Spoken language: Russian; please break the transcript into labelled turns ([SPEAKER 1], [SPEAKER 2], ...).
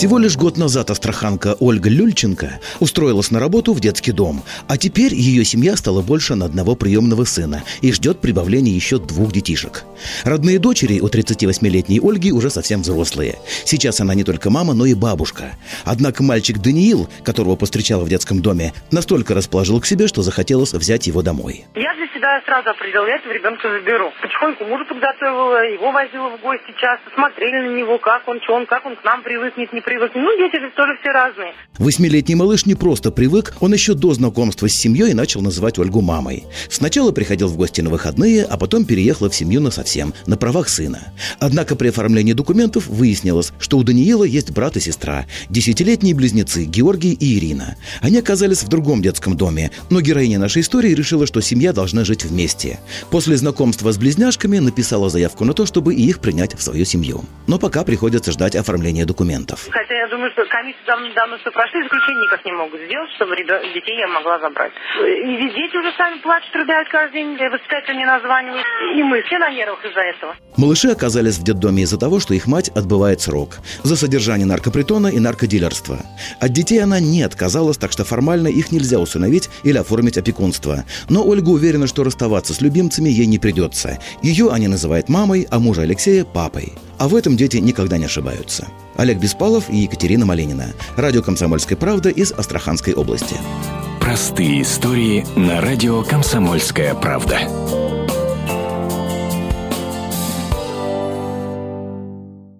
[SPEAKER 1] Всего лишь год назад астраханка Ольга Люльченко устроилась на работу в детский дом, а теперь ее семья стала больше на одного приемного сына и ждет прибавления еще двух детишек. Родные дочери у 38-летней Ольги уже совсем взрослые. Сейчас она не только мама, но и бабушка. Однако мальчик Даниил, которого повстречала в детском доме, настолько расположил к себе, что захотелось взять его домой.
[SPEAKER 2] Я для себя сразу определила, я этого ребенка заберу. Потихоньку мужа подготовила, его возила в гости часто, смотрели на него, как он, что он, как он к нам привыкнет, не привыкнет. Ну, дети же тоже все разные.
[SPEAKER 1] Восьмилетний малыш не просто привык, он еще до знакомства с семьей начал называть Ольгу мамой. Сначала приходил в гости на выходные, а потом переехал в семью на совсем, на правах сына. Однако при оформлении документов выяснилось, что у Даниила есть брат и сестра, десятилетние близнецы Георгий и Ирина. Они оказались в другом детском доме, но героиня нашей истории решила, что семья должна жить вместе. После знакомства с близняшками написала заявку на то, чтобы их принять в свою семью. Но пока приходится ждать оформления документов.
[SPEAKER 2] Хотя я думаю, что комиссию давно, давно все прошли, заключение никак не могут сделать, чтобы ребят, детей я могла забрать. И дети уже сами плачут, рыдают каждый день, воспитатели мне названивают, и мы все на нервах из-за этого.
[SPEAKER 1] Малыши оказались в детдоме из-за того, что их мать отбывает срок за содержание наркопритона и наркодилерства. От детей она не отказалась, так что формально их нельзя усыновить или оформить опекунство. Но Ольга уверена, что расставаться с любимцами ей не придется. Ее они называют мамой, а мужа Алексея – папой. А в этом дети никогда не ошибаются. Олег Беспалов и Екатерина Малинина. Радио «Комсомольская правда» из Астраханской области.
[SPEAKER 3] Простые истории на радио «Комсомольская правда».